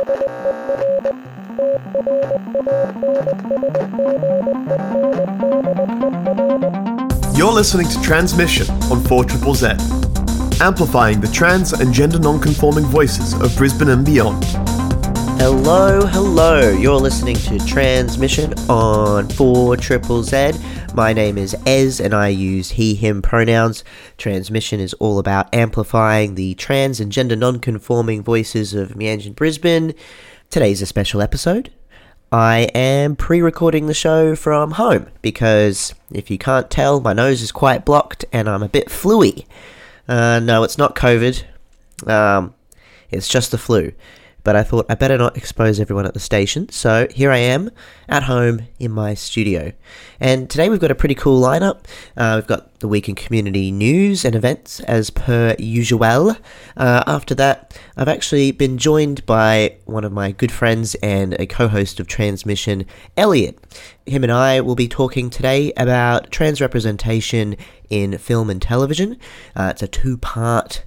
You're listening to Transmission on 4 Triple Z, amplifying the trans and gender non-conforming voices of Brisbane and beyond. Hello, hello. You're listening to Transmission on 4 Triple Z. My name is Ez and I use he, him pronouns. Transmission is all about amplifying the trans and gender non-conforming voices of Meanjin Brisbane. Today's a special episode. I am pre recording the show from home because if you can't tell, my nose is quite blocked and I'm a bit fluey. Uh, no, it's not COVID, um, it's just the flu. But I thought I better not expose everyone at the station, so here I am at home in my studio. And today we've got a pretty cool lineup. Uh, we've got the week in community news and events as per usual. Uh, after that, I've actually been joined by one of my good friends and a co host of Transmission, Elliot. Him and I will be talking today about trans representation in film and television. Uh, it's a two part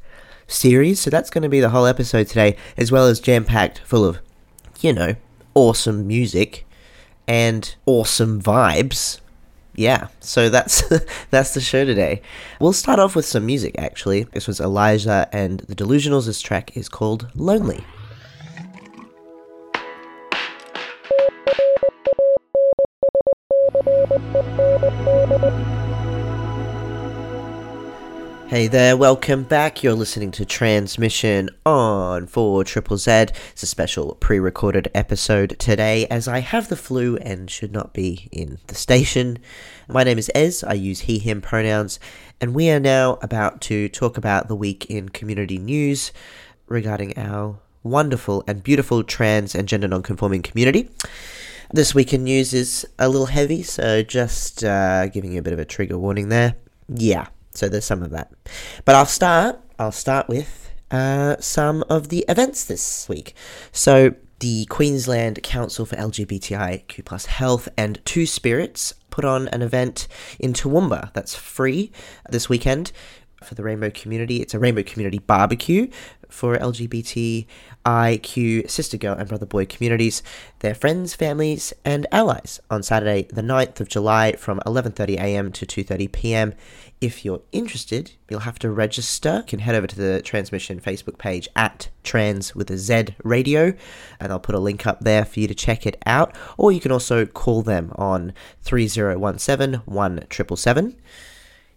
series, so that's going to be the whole episode today, as well as jam packed full of, you know, awesome music and awesome vibes yeah, so that's that's the show today. We'll start off with some music actually. This was Elijah and the Delusionals. This track is called Lonely. Hey there, welcome back. You're listening to Transmission on 4 Triple Z. It's a special pre recorded episode today as I have the flu and should not be in the station. My name is Ez, I use he, him pronouns, and we are now about to talk about the week in community news regarding our wonderful and beautiful trans and gender non-conforming community. This week in news is a little heavy, so just uh, giving you a bit of a trigger warning there. Yeah, so there's some of that. But I'll start. I'll start with uh, some of the events this week. So the Queensland Council for LGBTIQ plus Health and Two Spirits put on an event in Toowoomba that's free this weekend for the rainbow community. It's a rainbow community barbecue for LGBTIQ sister girl and brother boy communities, their friends, families, and allies on Saturday, the 9th of July from 11:30 a.m. to 2:30 p.m. If you're interested, you'll have to register. You can head over to the Transmission Facebook page at Trans with a Z Radio, and I'll put a link up there for you to check it out. Or you can also call them on 3017 1777.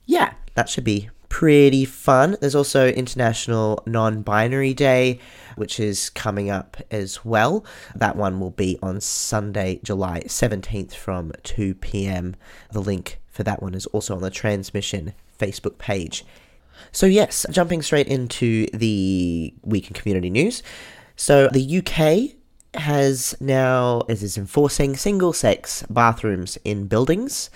Yeah, that should be pretty fun. There's also International Non Binary Day, which is coming up as well. That one will be on Sunday, July 17th from 2 pm. The link for that one is also on the Transmission Facebook page. So, yes, jumping straight into the week in community news. So, the UK has now is enforcing single sex bathrooms in buildings.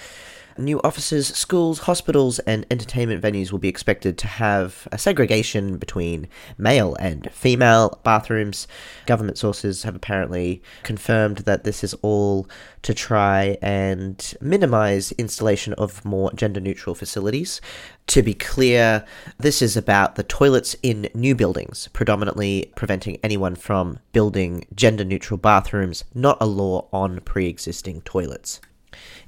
New offices, schools, hospitals, and entertainment venues will be expected to have a segregation between male and female bathrooms. Government sources have apparently confirmed that this is all to try and minimize installation of more gender neutral facilities. To be clear, this is about the toilets in new buildings, predominantly preventing anyone from building gender neutral bathrooms, not a law on pre existing toilets.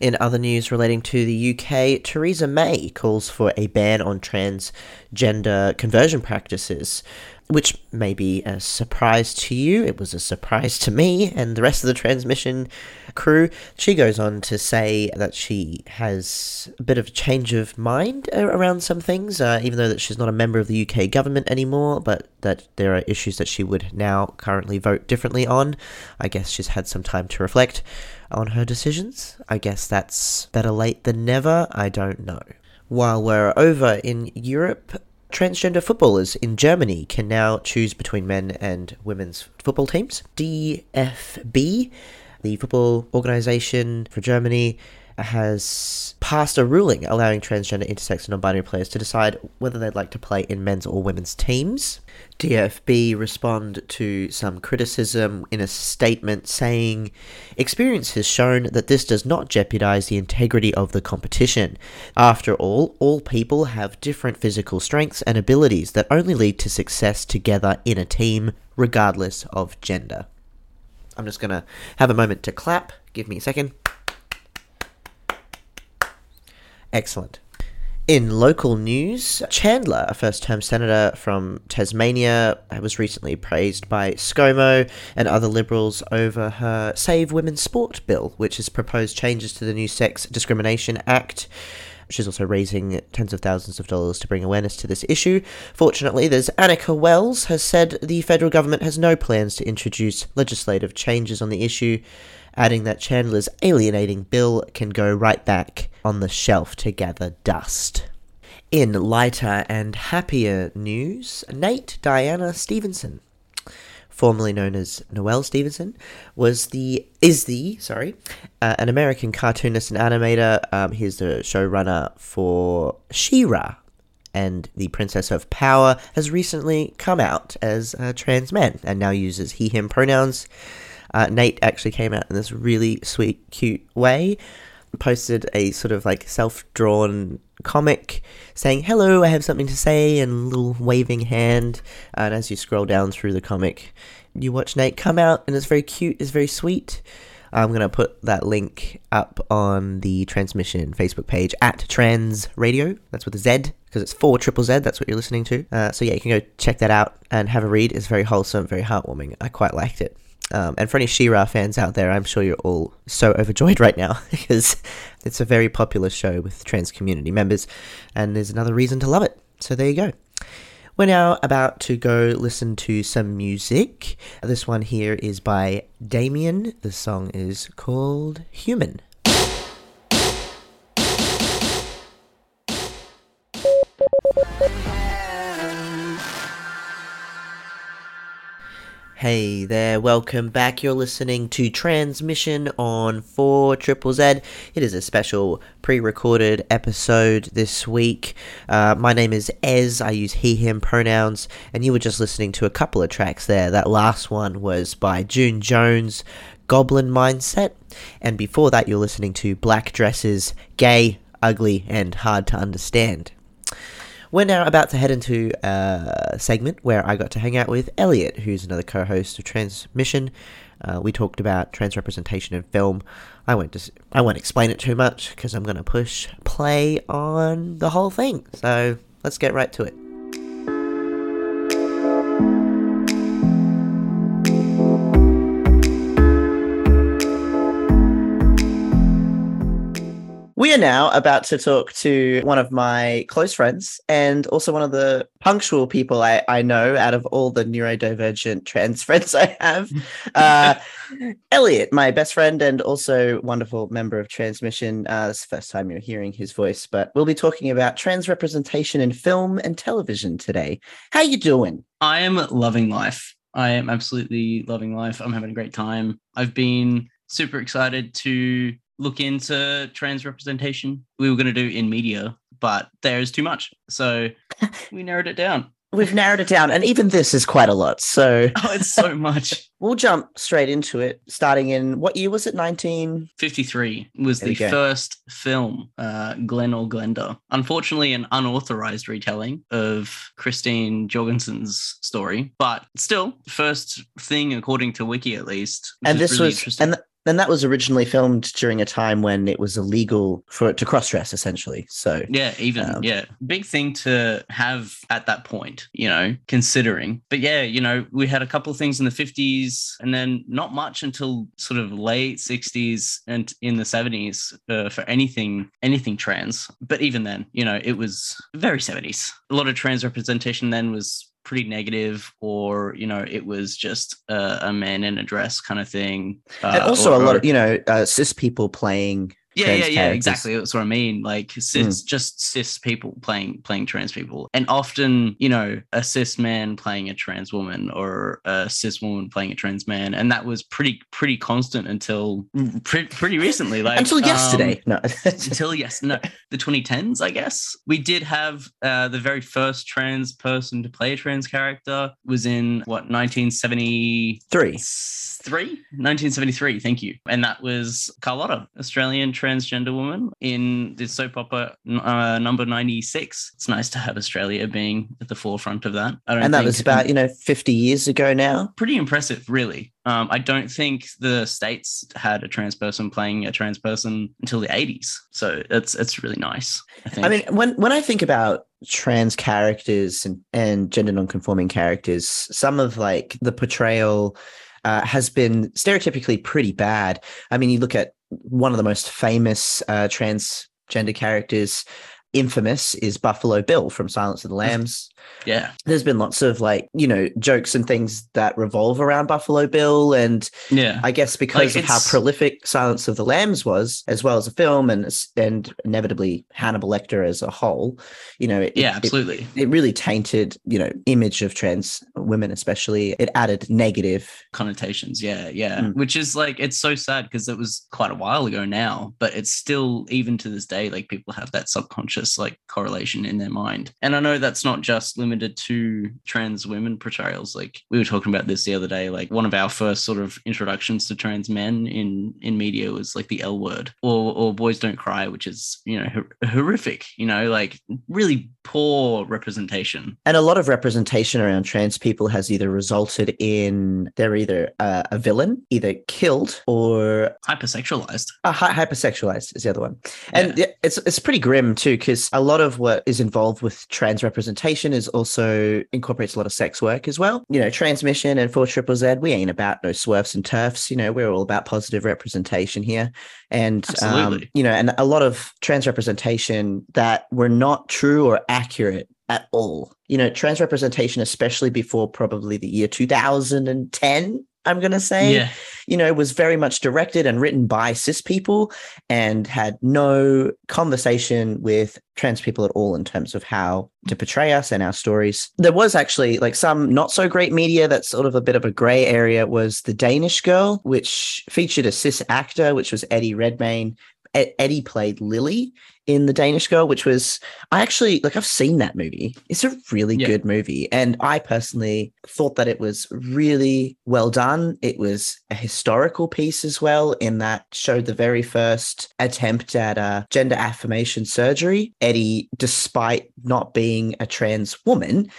In other news relating to the UK, Theresa May calls for a ban on transgender conversion practices, which may be a surprise to you. It was a surprise to me and the rest of the transmission crew. She goes on to say that she has a bit of a change of mind around some things, uh, even though that she's not a member of the UK government anymore, but that there are issues that she would now currently vote differently on. I guess she's had some time to reflect on her decisions. I guess that's better late than never. I don't know. While we're over in Europe, transgender footballers in Germany can now choose between men and women's football teams. DFB, the football organization for Germany, has passed a ruling allowing transgender, intersex, and non binary players to decide whether they'd like to play in men's or women's teams. DFB respond to some criticism in a statement saying, Experience has shown that this does not jeopardize the integrity of the competition. After all, all people have different physical strengths and abilities that only lead to success together in a team, regardless of gender. I'm just going to have a moment to clap. Give me a second. Excellent. In local news, Chandler, a first term senator from Tasmania, was recently praised by ScoMo and other Liberals over her Save Women's Sport bill, which has proposed changes to the new Sex Discrimination Act. She's also raising tens of thousands of dollars to bring awareness to this issue. Fortunately, there's Anika Wells has said the federal government has no plans to introduce legislative changes on the issue, adding that Chandler's alienating bill can go right back on the shelf to gather dust. In lighter and happier news, Nate Diana Stevenson, formerly known as Noelle Stevenson, was the is the sorry uh, an American cartoonist and animator. Um, he's the showrunner for She-Ra, and the Princess of Power has recently come out as a trans man and now uses he/him pronouns. Uh, Nate actually came out in this really sweet, cute way. Posted a sort of like self drawn comic saying, Hello, I have something to say, and a little waving hand. And as you scroll down through the comic, you watch Nate come out, and it's very cute, it's very sweet. I'm going to put that link up on the transmission Facebook page at Trans Radio. That's with a Z because it's four triple Z. That's what you're listening to. Uh, so yeah, you can go check that out and have a read. It's very wholesome, very heartwarming. I quite liked it. Um, and for any She-Ra fans out there, I'm sure you're all so overjoyed right now because it's a very popular show with trans community members, and there's another reason to love it. So there you go. We're now about to go listen to some music. This one here is by Damien. The song is called Human. Hey there, welcome back. You're listening to Transmission on 4 Triple Z. It is a special pre recorded episode this week. Uh, my name is Ez, I use he, him pronouns, and you were just listening to a couple of tracks there. That last one was by June Jones, Goblin Mindset, and before that, you're listening to Black Dresses, Gay, Ugly, and Hard to Understand. We're now about to head into a segment where I got to hang out with Elliot, who's another co-host of Transmission. Uh, we talked about trans representation in film. I won't just I won't explain it too much because I'm going to push play on the whole thing. So let's get right to it. We are now about to talk to one of my close friends and also one of the punctual people I, I know out of all the neurodivergent trans friends I have. Uh, Elliot, my best friend and also wonderful member of Transmission. Uh, this is the first time you're hearing his voice, but we'll be talking about trans representation in film and television today. How you doing? I am loving life. I am absolutely loving life. I'm having a great time. I've been super excited to look into trans representation. We were going to do in media, but there is too much. So we narrowed it down. We've narrowed it down, and even this is quite a lot. So oh, it's so much. we'll jump straight into it. Starting in what year was it? Nineteen fifty-three was the first film, uh, Glen or Glenda. Unfortunately, an unauthorized retelling of Christine Jorgensen's story, but still, first thing according to Wiki at least. And this really was and. Th- then that was originally filmed during a time when it was illegal for it to cross dress, essentially. So yeah, even um, yeah, big thing to have at that point, you know, considering. But yeah, you know, we had a couple of things in the fifties, and then not much until sort of late sixties and in the seventies uh, for anything anything trans. But even then, you know, it was very seventies. A lot of trans representation then was pretty negative or you know it was just a, a man in a dress kind of thing. Uh, and also or, a lot of you know uh, cis people playing yeah yeah yeah exactly. That's what i mean. Like cis mm. just cis people playing playing trans people. And often you know a cis man playing a trans woman or a cis woman playing a trans man. And that was pretty pretty constant until pre- pretty recently like until yesterday. Um, no. until yes no the 2010s i guess. We did have uh, the very first trans person to play a trans character was in what 1973 three. 1973 thank you. And that was carlotta australian transgender woman in the soap opera uh, number 96. It's nice to have Australia being at the forefront of that. I don't and that was about, you know, 50 years ago now. Pretty impressive, really. Um, I don't think the states had a trans person playing a trans person until the 80s. So it's it's really nice. I think. I mean, when when I think about trans characters and, and gender non-conforming characters, some of like the portrayal uh, has been stereotypically pretty bad. I mean, you look at one of the most famous uh, transgender characters, infamous, is Buffalo Bill from Silence of the Lambs. Yeah. There's been lots of like, you know, jokes and things that revolve around Buffalo Bill. And yeah, I guess because like of how prolific Silence of the Lambs was, as well as a film and and inevitably Hannibal Lecter as a whole, you know, it, yeah, absolutely. It, it, really tainted, you know, image of trans women, especially. It added negative connotations. Yeah. Yeah. Mm. Which is like, it's so sad because it was quite a while ago now, but it's still, even to this day, like people have that subconscious like correlation in their mind. And I know that's not just limited to trans women portrayals. Like we were talking about this the other day. Like one of our first sort of introductions to trans men in in media was like the L word or or Boys Don't Cry, which is you know hor- horrific. You know, like really poor representation. And a lot of representation around trans people has either resulted in they're either uh, a villain, either killed or hypersexualized. Uh, hi- hypersexualized is the other one, and yeah. it's it's pretty grim too because a lot of what is involved with trans representation is also incorporates a lot of sex work as well. You know, transmission and four triple Z, we ain't about no swerfs and TERFs. You know, we're all about positive representation here. And um, you know, and a lot of trans representation that were not true or accurate at all. You know, trans representation, especially before probably the year 2010, I'm going to say, yeah. you know, was very much directed and written by cis people and had no conversation with trans people at all in terms of how to portray us and our stories. There was actually like some not so great media that's sort of a bit of a gray area was The Danish Girl, which featured a cis actor, which was Eddie Redmayne. Eddie played Lily in The Danish Girl, which was I actually like I've seen that movie. It's a really yeah. good movie. And I personally thought that it was really well done. It was a historical piece as well, in that showed the very first attempt at uh, gender affirmation surgery. Eddie, despite not being a trans woman,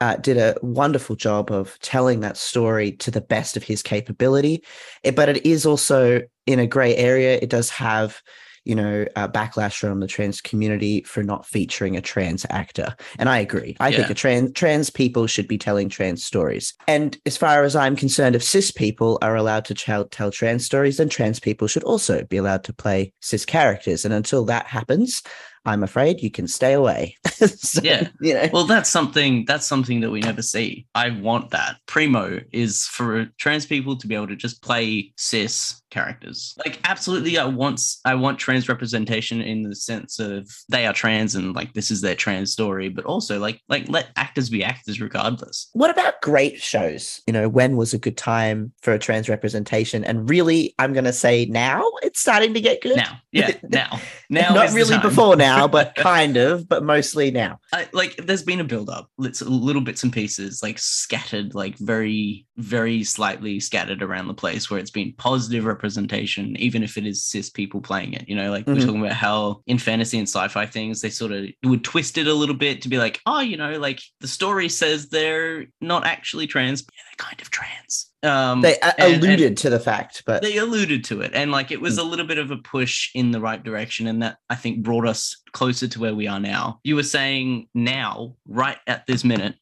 uh, did a wonderful job of telling that story to the best of his capability. It, but it is also in a gray area. It does have you know, uh, backlash from the trans community for not featuring a trans actor. And I agree. I yeah. think a trans trans people should be telling trans stories. And as far as I'm concerned, if cis people are allowed to tell, tell trans stories, then trans people should also be allowed to play cis characters. And until that happens, I'm afraid you can stay away. so, yeah. You know. Well, that's something that's something that we never see. I want that. Primo is for trans people to be able to just play cis characters. Like absolutely I want I want trans representation in the sense of they are trans and like this is their trans story, but also like like let actors be actors regardless. What about great shows? You know, when was a good time for a trans representation? And really I'm gonna say now it's starting to get good. Now. Yeah, now. Now not really before now, but kind of, but mostly now. I, like there's been a build up. It's little bits and pieces like scattered, like very, very slightly scattered around the place where it's been positive representation, even if it is cis people playing it. You know, like mm-hmm. we're talking about how in fantasy and sci-fi things, they sort of would twist it a little bit to be like, oh, you know, like the story says they're not actually trans, but yeah, they're kind of trans. Um, they uh, and, alluded and to the fact, but they alluded to it, and like it was mm. a little bit of a push in the right direction, and that I think brought us closer to where we are now. You were saying now, right at this minute,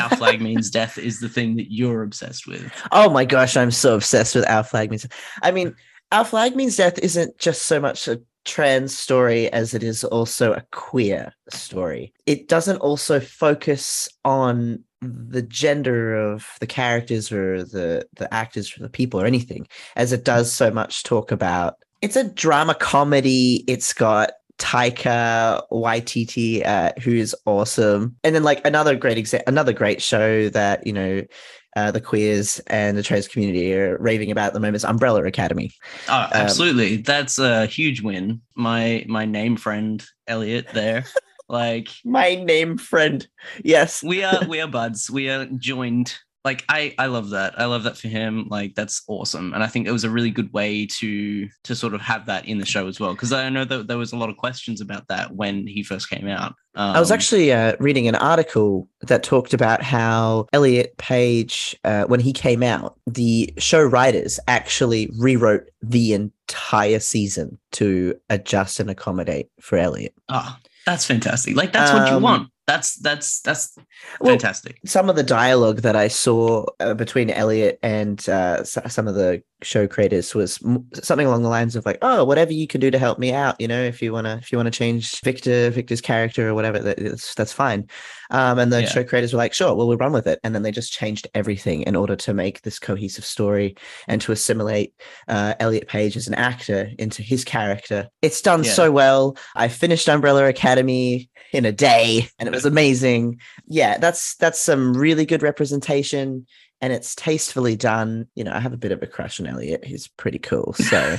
our flag means death is the thing that you're obsessed with. Oh my gosh, I'm so obsessed with our flag means. I mean, our flag means death isn't just so much a trans story as it is also a queer story. It doesn't also focus on the gender of the characters or the the actors or the people or anything as it does so much talk about it's a drama comedy it's got Taika Waititi, uh, who is awesome, and then like another great exa- another great show that you know uh, the queers and the trans community are raving about at the moment is Umbrella Academy. Oh, um, absolutely, um, that's a huge win. My my name friend Elliot there. like my name friend yes we are we are buds we are joined like I I love that. I love that for him. Like that's awesome, and I think it was a really good way to to sort of have that in the show as well. Because I know that there was a lot of questions about that when he first came out. Um, I was actually uh, reading an article that talked about how Elliot Page, uh, when he came out, the show writers actually rewrote the entire season to adjust and accommodate for Elliot. Oh, that's fantastic! Like that's what you Um, want. That's that's that's Well, fantastic. some of the dialogue that I saw uh, between Elliot and uh, s- some of the show creators was something along the lines of like, "Oh, whatever you can do to help me out, you know, if you wanna if you wanna change Victor Victor's character or whatever, that, that's that's fine." Um, and the Yeah. show creators were like, "Sure, well, we'll run with it." And then they just changed everything in order to make this cohesive story and to assimilate uh, Elliot Page as an actor into his character. It's done Yeah. so well. I finished Umbrella Academy in a day, and it was amazing yeah that's that's some really good representation and it's tastefully done you know i have a bit of a crush on elliot he's pretty cool so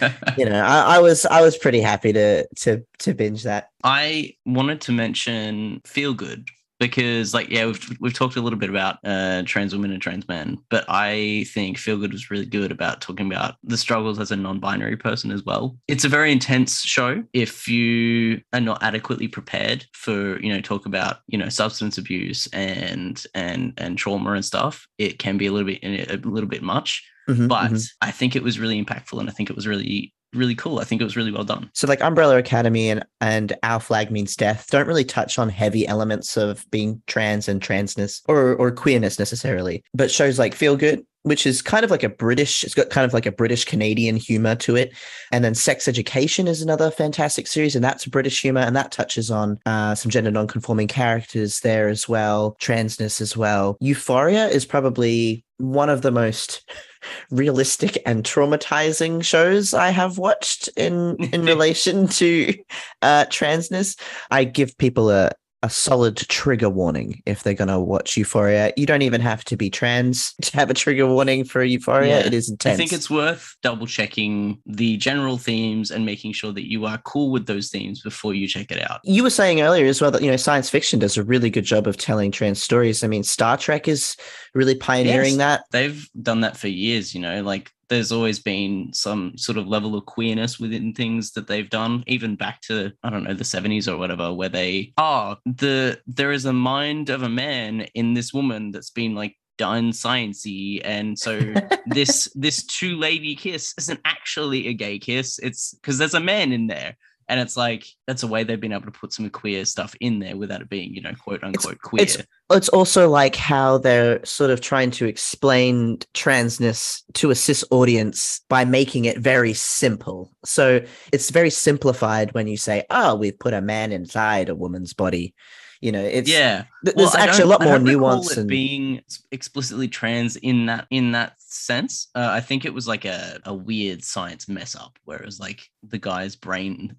you know I, I was i was pretty happy to to to binge that. I wanted to mention Feel Good because, like, yeah, we've we've talked a little bit about uh, trans women and trans men, but I think Feel Good was really good about talking about the struggles as a non-binary person as well. It's a very intense show. If you are not adequately prepared for, you know, talk about you know substance abuse and and and trauma and stuff, it can be a little bit a little bit much. Mhm, But mhm. I think it was really impactful, and I think it was really really cool. I think it was really well done. so like umbrella academy and and our flag means death don't really touch on heavy elements of being trans and transness or or queerness necessarily but shows like feel good which is kind of like a british it's got kind of like a british canadian humor to it and then sex education is another fantastic series and that's british humor and that touches on uh, some gender non-conforming characters there as well transness as well euphoria is probably one of the most realistic and traumatizing shows I have watched in in relation to uh, transness. I give people a a solid trigger warning if they're going to watch Euphoria. You don't even have to be trans to have a trigger warning for Euphoria. Yeah. It is intense. I think it's worth double checking the general themes and making sure that you are cool with those themes before you check it out. you were saying earlier as well that you know science fiction does a really good job of telling trans stories. I mean, Star Trek is really pioneering Yes. that. They've done that for years, you know, like there's always been some sort of level of queerness within things that they've done, even back to, I don't know, the 70s or whatever, where they, oh, the there is a mind of a man in this woman that's been like done sciency and so this this two lady kiss isn't actually a gay kiss. It's because there's a man in there and it's like that's a way they've been able to put some queer stuff in there without it being you know quote unquote queer it's- It's also like how they're sort of trying to explain transness to a cis audience by making it very simple. So it's very simplified when you say, "Oh, we've put a man inside a woman's body." You know, it's yeah th- there's I actually a lot more nuance and being explicitly trans in that in that sense. Uh, I think it was like a, a weird science mess up where it was like the guy's brain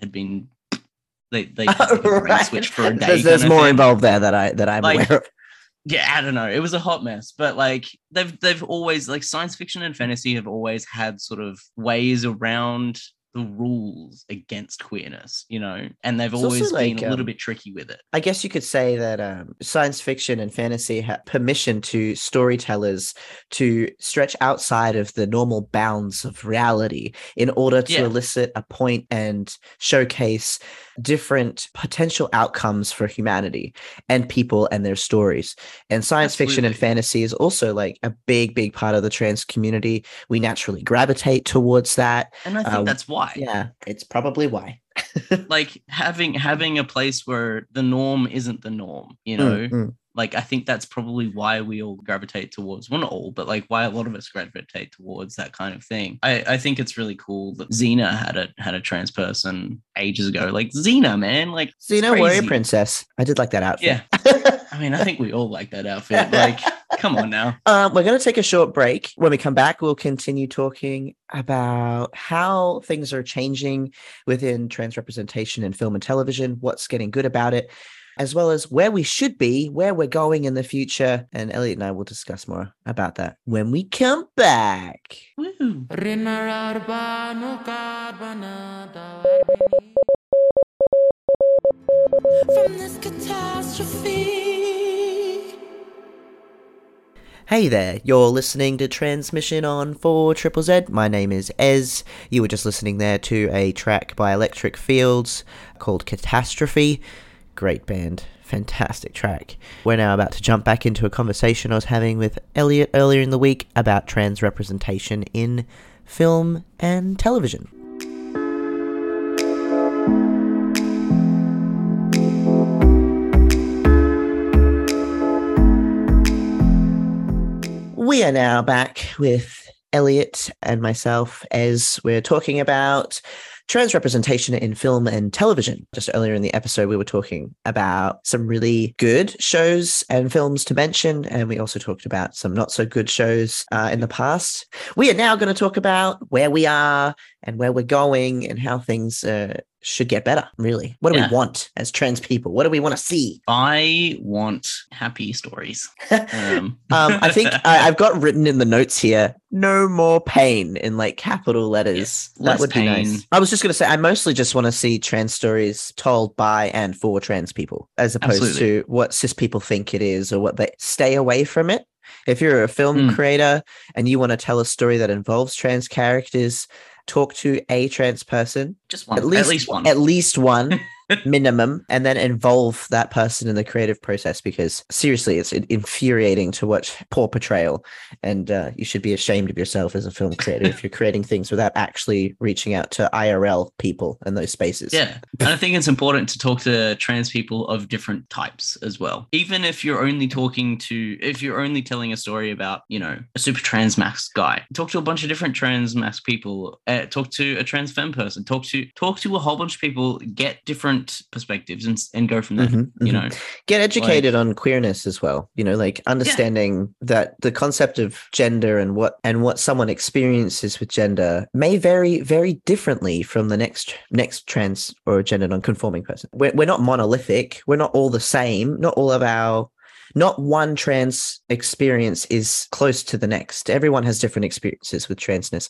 had been they they a Right. switch for a day. There's, there's more thing. involved there that I that I'm Like, aware of. Yeah, I don't know. It was a hot mess, but like they've they've always like science fiction and fantasy have always had sort of ways around the rules against queerness, you know, and they've It's always been a little um, bit tricky with it. I guess you could say that um, science fiction and fantasy have permission to storytellers to stretch outside of the normal bounds of reality in order to Yeah. elicit a point and showcase different potential outcomes for humanity and people and their stories. And science fiction and fantasy is also like a big, big part of the trans community. We naturally gravitate towards that. And I think uh, that's why. Yeah, it's probably why. like having having a place where the norm isn't the norm you Mm, know mm. like i think that's probably why we all gravitate towards well not all but like why a lot of us gravitate towards that kind of thing i i think it's really cool that xena had a had a trans person ages ago like xena man like you Warrior. Princess. I did like that outfit. Yeah. i mean i think we all like that outfit like come on now Um, we're going to take a short break. When we come back, we'll continue talking about how things are changing within trans representation in film and television, what's getting good about it, as well as where we should be, where we're going in the future. And Elliot and I will discuss more about that when we come back. Woo. from this catastrophe. Hey there, you're listening to Transmission on 4 Triple Z. My name is Ez. You were just listening there to a track by Electric Fields called Catastrophe. Great band, fantastic track. We're now about to jump back into a conversation I was having with Elliot earlier in the week about trans representation in film and television. We are now back with Elliot and myself as we're talking about trans representation in film and television. Just earlier in the episode, we were talking about some really good shows and films to mention, and we also talked about some not so good shows uh, in the past. We are now going to talk about where we are and where we're going and how things uh, should get better, really. What do Yeah. we want as trans people? What do we want to see? I want happy stories. Um, Um, I think I, I've got written in the notes here, no more pain in like capital letters. That would be nice. I was just going to say, I mostly just want to see trans stories told by and for trans people, as opposed Absolutely. to what cis people think it is or what they stay away from it. If you're a film Mm. creator and you want to tell a story that involves trans characters, talk to a trans person, just one, at least, one. at least one minimum, and then involve that person in the creative process. Because seriously, it's infuriating to watch poor portrayal, and uh, you should be ashamed of yourself as a film creator if you're creating things without actually reaching out to IRL people in those spaces. Yeah. And I think it's important to talk to trans people of different types as well. Even if you're only talking to, if you're only telling a story about, you know, a super trans masc guy, talk to a bunch of different trans masc people, uh, talk to a trans femme person, talk to, talk to a whole bunch of people, get different perspectives and, and go from there, Mhm, you mhm. know? get educated on queerness as well you know like understanding that the concept of gender and what and what someone experiences with gender may vary very differently from the next next trans or gender non-conforming person we're, we're not monolithic we're not all the same not all of our not one trans experience is close to the next. Everyone has different experiences with transness.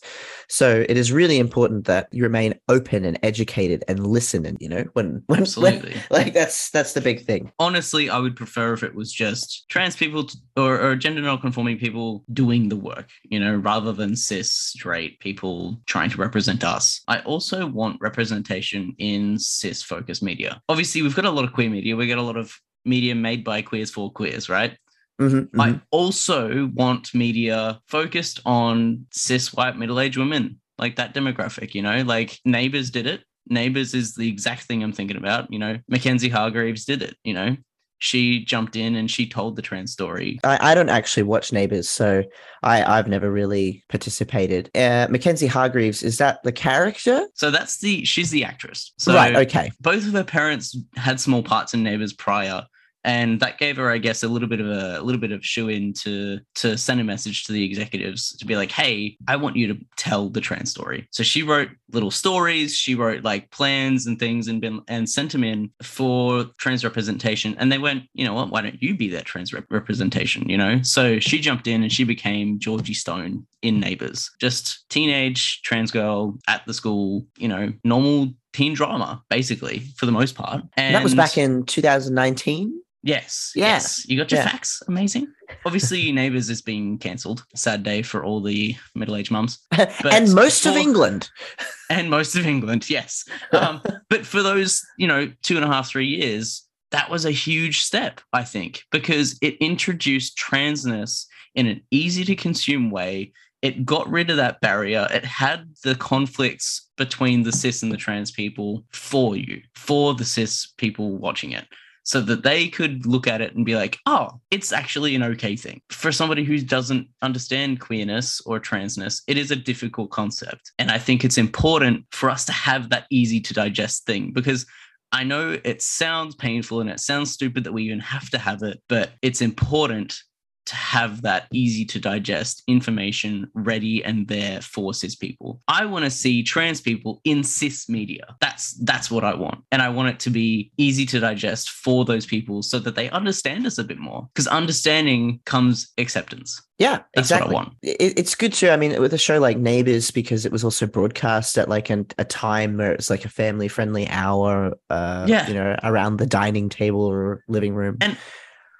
So it is really important that you remain open and educated and listen and you know when when, when Absolutely. like that's that's the big thing. honestly, I would prefer if it was just trans people or, or gender non-conforming people doing the work, you know, rather than cis straight people trying to represent us. I also want representation in cis focused media. Obviously, we've got a lot of queer media. We get a lot of media made by queers for queers, right? Mhm, mhm. I also want media focused on cis white middle-aged women, like that demographic, you know, like Neighbours did it. Neighbours is the exact thing I'm thinking about, you know. Mackenzie Hargreaves did it, you know. She jumped in and she told the trans story. I, I don't actually watch Neighbours, so I, I've never really participated. Uh, Mackenzie Hargreaves, is that the character? So that's the she's the actress. So right, okay. both of her parents had small parts in Neighbors prior, and that gave her, I guess, a little bit of a, a little bit of shoe in to to send a message to the executives to be like, "Hey, I want you to tell the trans story." So she wrote little stories, she wrote like plans and things, and been and sent them in for trans representation. And they went, "You know what? Why don't you be that trans rep- representation?" You know. So she jumped in and she became Georgie Stone in Neighbours, just teenage trans girl at the school. You know, normal teen drama, basically, for the most part. And that was back in 2019. Yes. Yeah, Yes. You got your yeah. facts. Amazing. Obviously, Neighbours is being cancelled. Sad day for all the middle aged mums and most of England. and most of England. Yes. Um, but for those, you know, two and a half, three years, that was a huge step, I think, because it introduced transness in an easy to consume way. It got rid of that barrier. It had the conflicts between the cis and the trans people for you, for the cis people watching it, so that they could look at it and be like, oh, it's actually an okay thing. For somebody who doesn't understand queerness or transness, it is a difficult concept. And I think it's important for us to have that easy to digest thing because I know it sounds painful and it sounds stupid that we even have to have it, but it's important to have that easy to digest information ready and there for cis people. I want to see trans people in cis media. That's that's what I want. And I want it to be easy to digest for those people so that they understand us a bit more. Because understanding comes acceptance. Yeah, That's what I exactly. want. It, it's good too. I mean, with a show like Neighbours, because it was also broadcast at like an, a time where it's like a family friendly hour, uh, Yeah. you know, around the dining table or living room. And-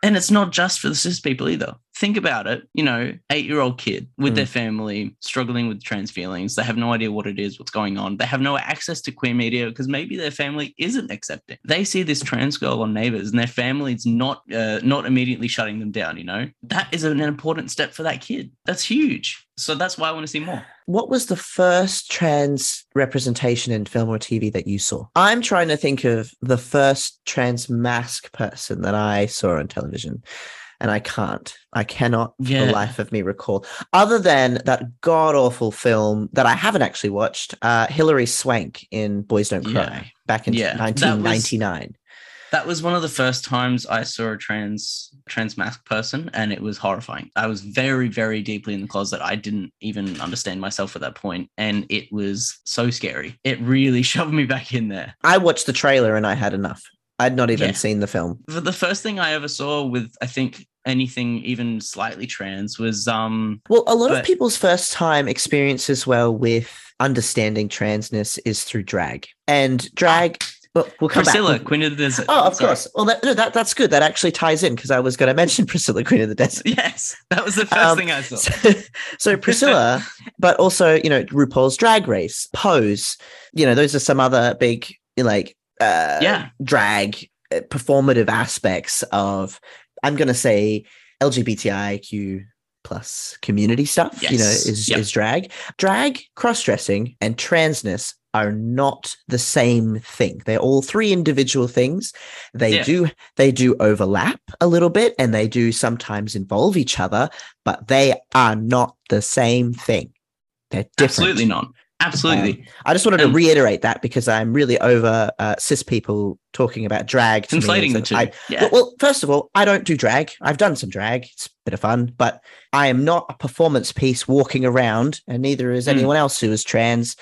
And it's not just for the cis people either. Think about it. You know, eight year old kid with Mm. their family struggling with trans feelings. They have no idea what it is, what's going on. They have no access to queer media because maybe their family isn't accepting. They see this trans girl on Neighbours, and their family's not uh, not immediately shutting them down. You know, that is an important step for that kid. That's huge. So that's why I want to see more. What was the first trans representation in film or TV that you saw? I'm trying to think of the first trans masc person that I saw on television. And I can't. I cannot for the life of me recall. Other than that god awful film that I haven't actually watched, uh, Hilary Swank in Boys Don't Cry Yeah. back in Yeah, that was- 1999. That was one of the first times I saw a trans trans masc person, and it was horrifying. I was very, very deeply in the closet. I didn't even understand myself at that point, and it was so scary. It really shoved me back in there. I watched the trailer and I had enough. I'd not even Yeah. seen the film. The first thing I ever saw with, I think, anything even slightly trans was um Well, a lot of people's first time experience as well with understanding transness is through drag. And drag, well, we'll come Priscilla, back. Queen of the Desert. Oh, of Sorry. course. Well, that, no, that that's good. That actually ties in because I was going to mention Priscilla, Queen of the Desert. Yes, that was the first Um, thing I saw. So, so Priscilla, but also you know RuPaul's Drag Race, Pose. You know, those are some other big like uh, Yeah. drag uh, performative aspects of. I'm going to say LGBTIQ plus community stuff. You know, is Yep. is drag, drag, cross dressing, and transness are not the same thing. They're all three individual things. They Yeah. do they do overlap a little bit and they do sometimes involve each other, but they are not the same thing. They're different. Absolutely not. Absolutely. I just wanted to Um, reiterate that because I'm really over uh, cis people talking about drag. to Conflating the two. I- yeah. well, well, first of all, I don't do drag. I've done some drag. It's a bit of fun, but I am not a performance piece walking around, and neither is Mm. anyone else who is trans.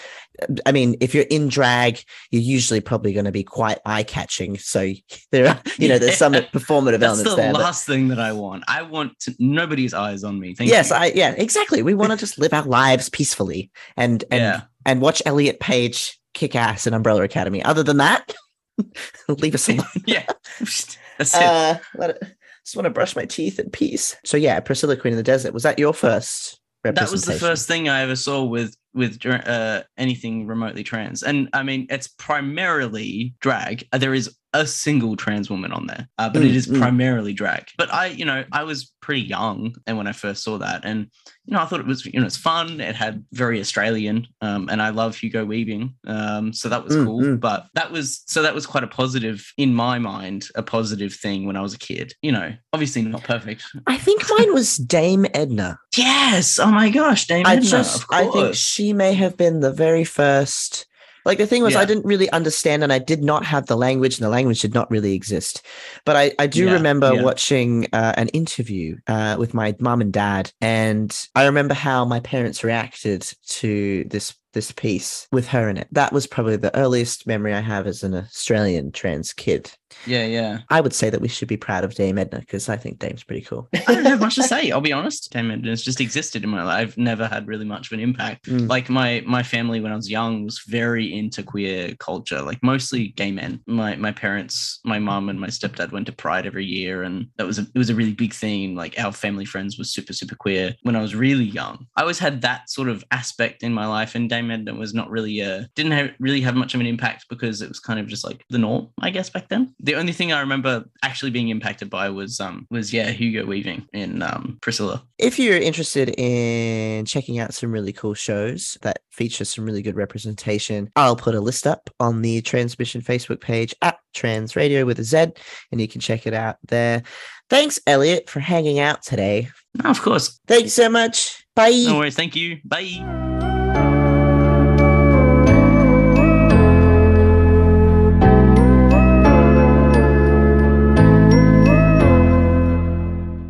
I mean, if you're in drag, you're usually probably going to be quite eye catching. So there are, you know, there's some performative That's elements the there. but- last thing that I want. I want to, nobody's eyes on me. Thank yes, you. I yeah, exactly. We want to just live our lives peacefully and and Yeah. And watch Elliot Page kick ass in Umbrella Academy. Other than that, leave us alone. yeah. That's it. Uh, let it, just want to brush my teeth in peace. So yeah, Priscilla Queen of the Desert. Was that your first? that was the first thing I ever saw with with uh, anything remotely trans, and I mean it's primarily drag. There is a single trans woman on there, uh, but it Mm, is mm. primarily drag. But I, you know, I was pretty young, and when I first saw that, and you know, I thought it was, you know, it's fun. It had very Australian, um, and I love Hugo Weaving, um, so that was Mm, cool. mm. But that was so that was quite a positive in my mind, a positive thing when I was a kid. You know, obviously not perfect. I think mine was Dame Edna. Yes. Oh my gosh, Dame I Edna, just of I think she may have been the very first. Like the thing was, I didn't really understand, and I did not have the language, and the language did not really exist. But I, I do Yeah, remember yeah. watching uh, an interview uh, with my mum and dad, and I remember how my parents reacted to this this piece with her in it. That was probably the earliest memory I have as an Australian trans kid. Yeah, yeah. I would say that we should be proud of Dame Edna because I think Dame's pretty cool. I don't have much to say. I'll be honest. Dame Edna's just existed in my life. I've never had really much of an impact. Mm. Like my my family when I was young was very into queer culture, like mostly gay men. My my parents, my mom and my stepdad went to Pride every year, and that was a it was a really big thing. Like our family friends was super super queer when I was really young. I always had that sort of aspect in my life, and Dame Edna was not really a didn't have, really have much of an impact because it was kind of just like the norm, I guess, back then. The only thing I remember actually being impacted by was um was yeah Hugo Weaving in um Priscilla. If you're interested in checking out some really cool shows that feature some really good representation, I'll put a list up on the Transmission Facebook page at Trans Radio with a Z, and you can check it out there. Thanks, Elliot, for hanging out today. No, of course. Thank you so much. Bye. No worries. Thank you. Bye.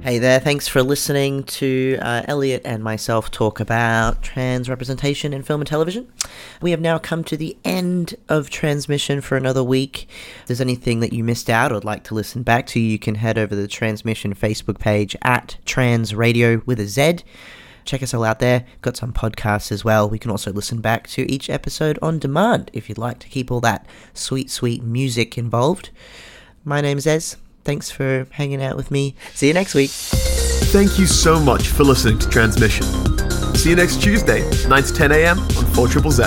Hey there, thanks for listening to uh, Elliot and myself talk about trans representation in film and television. We have now come to the end of transmission for another week. If there's anything that you missed out or would like to listen back to, you can head over to the transmission Facebook page at Trans Radio with a Z. Check us all out there. Got some podcasts as well. We can also listen back to each episode on demand if you'd like to keep all that sweet, sweet music involved. My name's Ez. Thanks for hanging out with me. See you next week. Thank you so much for listening to Transmission. See you next Tuesday, 9 to 10 a.m. on 4 Triple Z.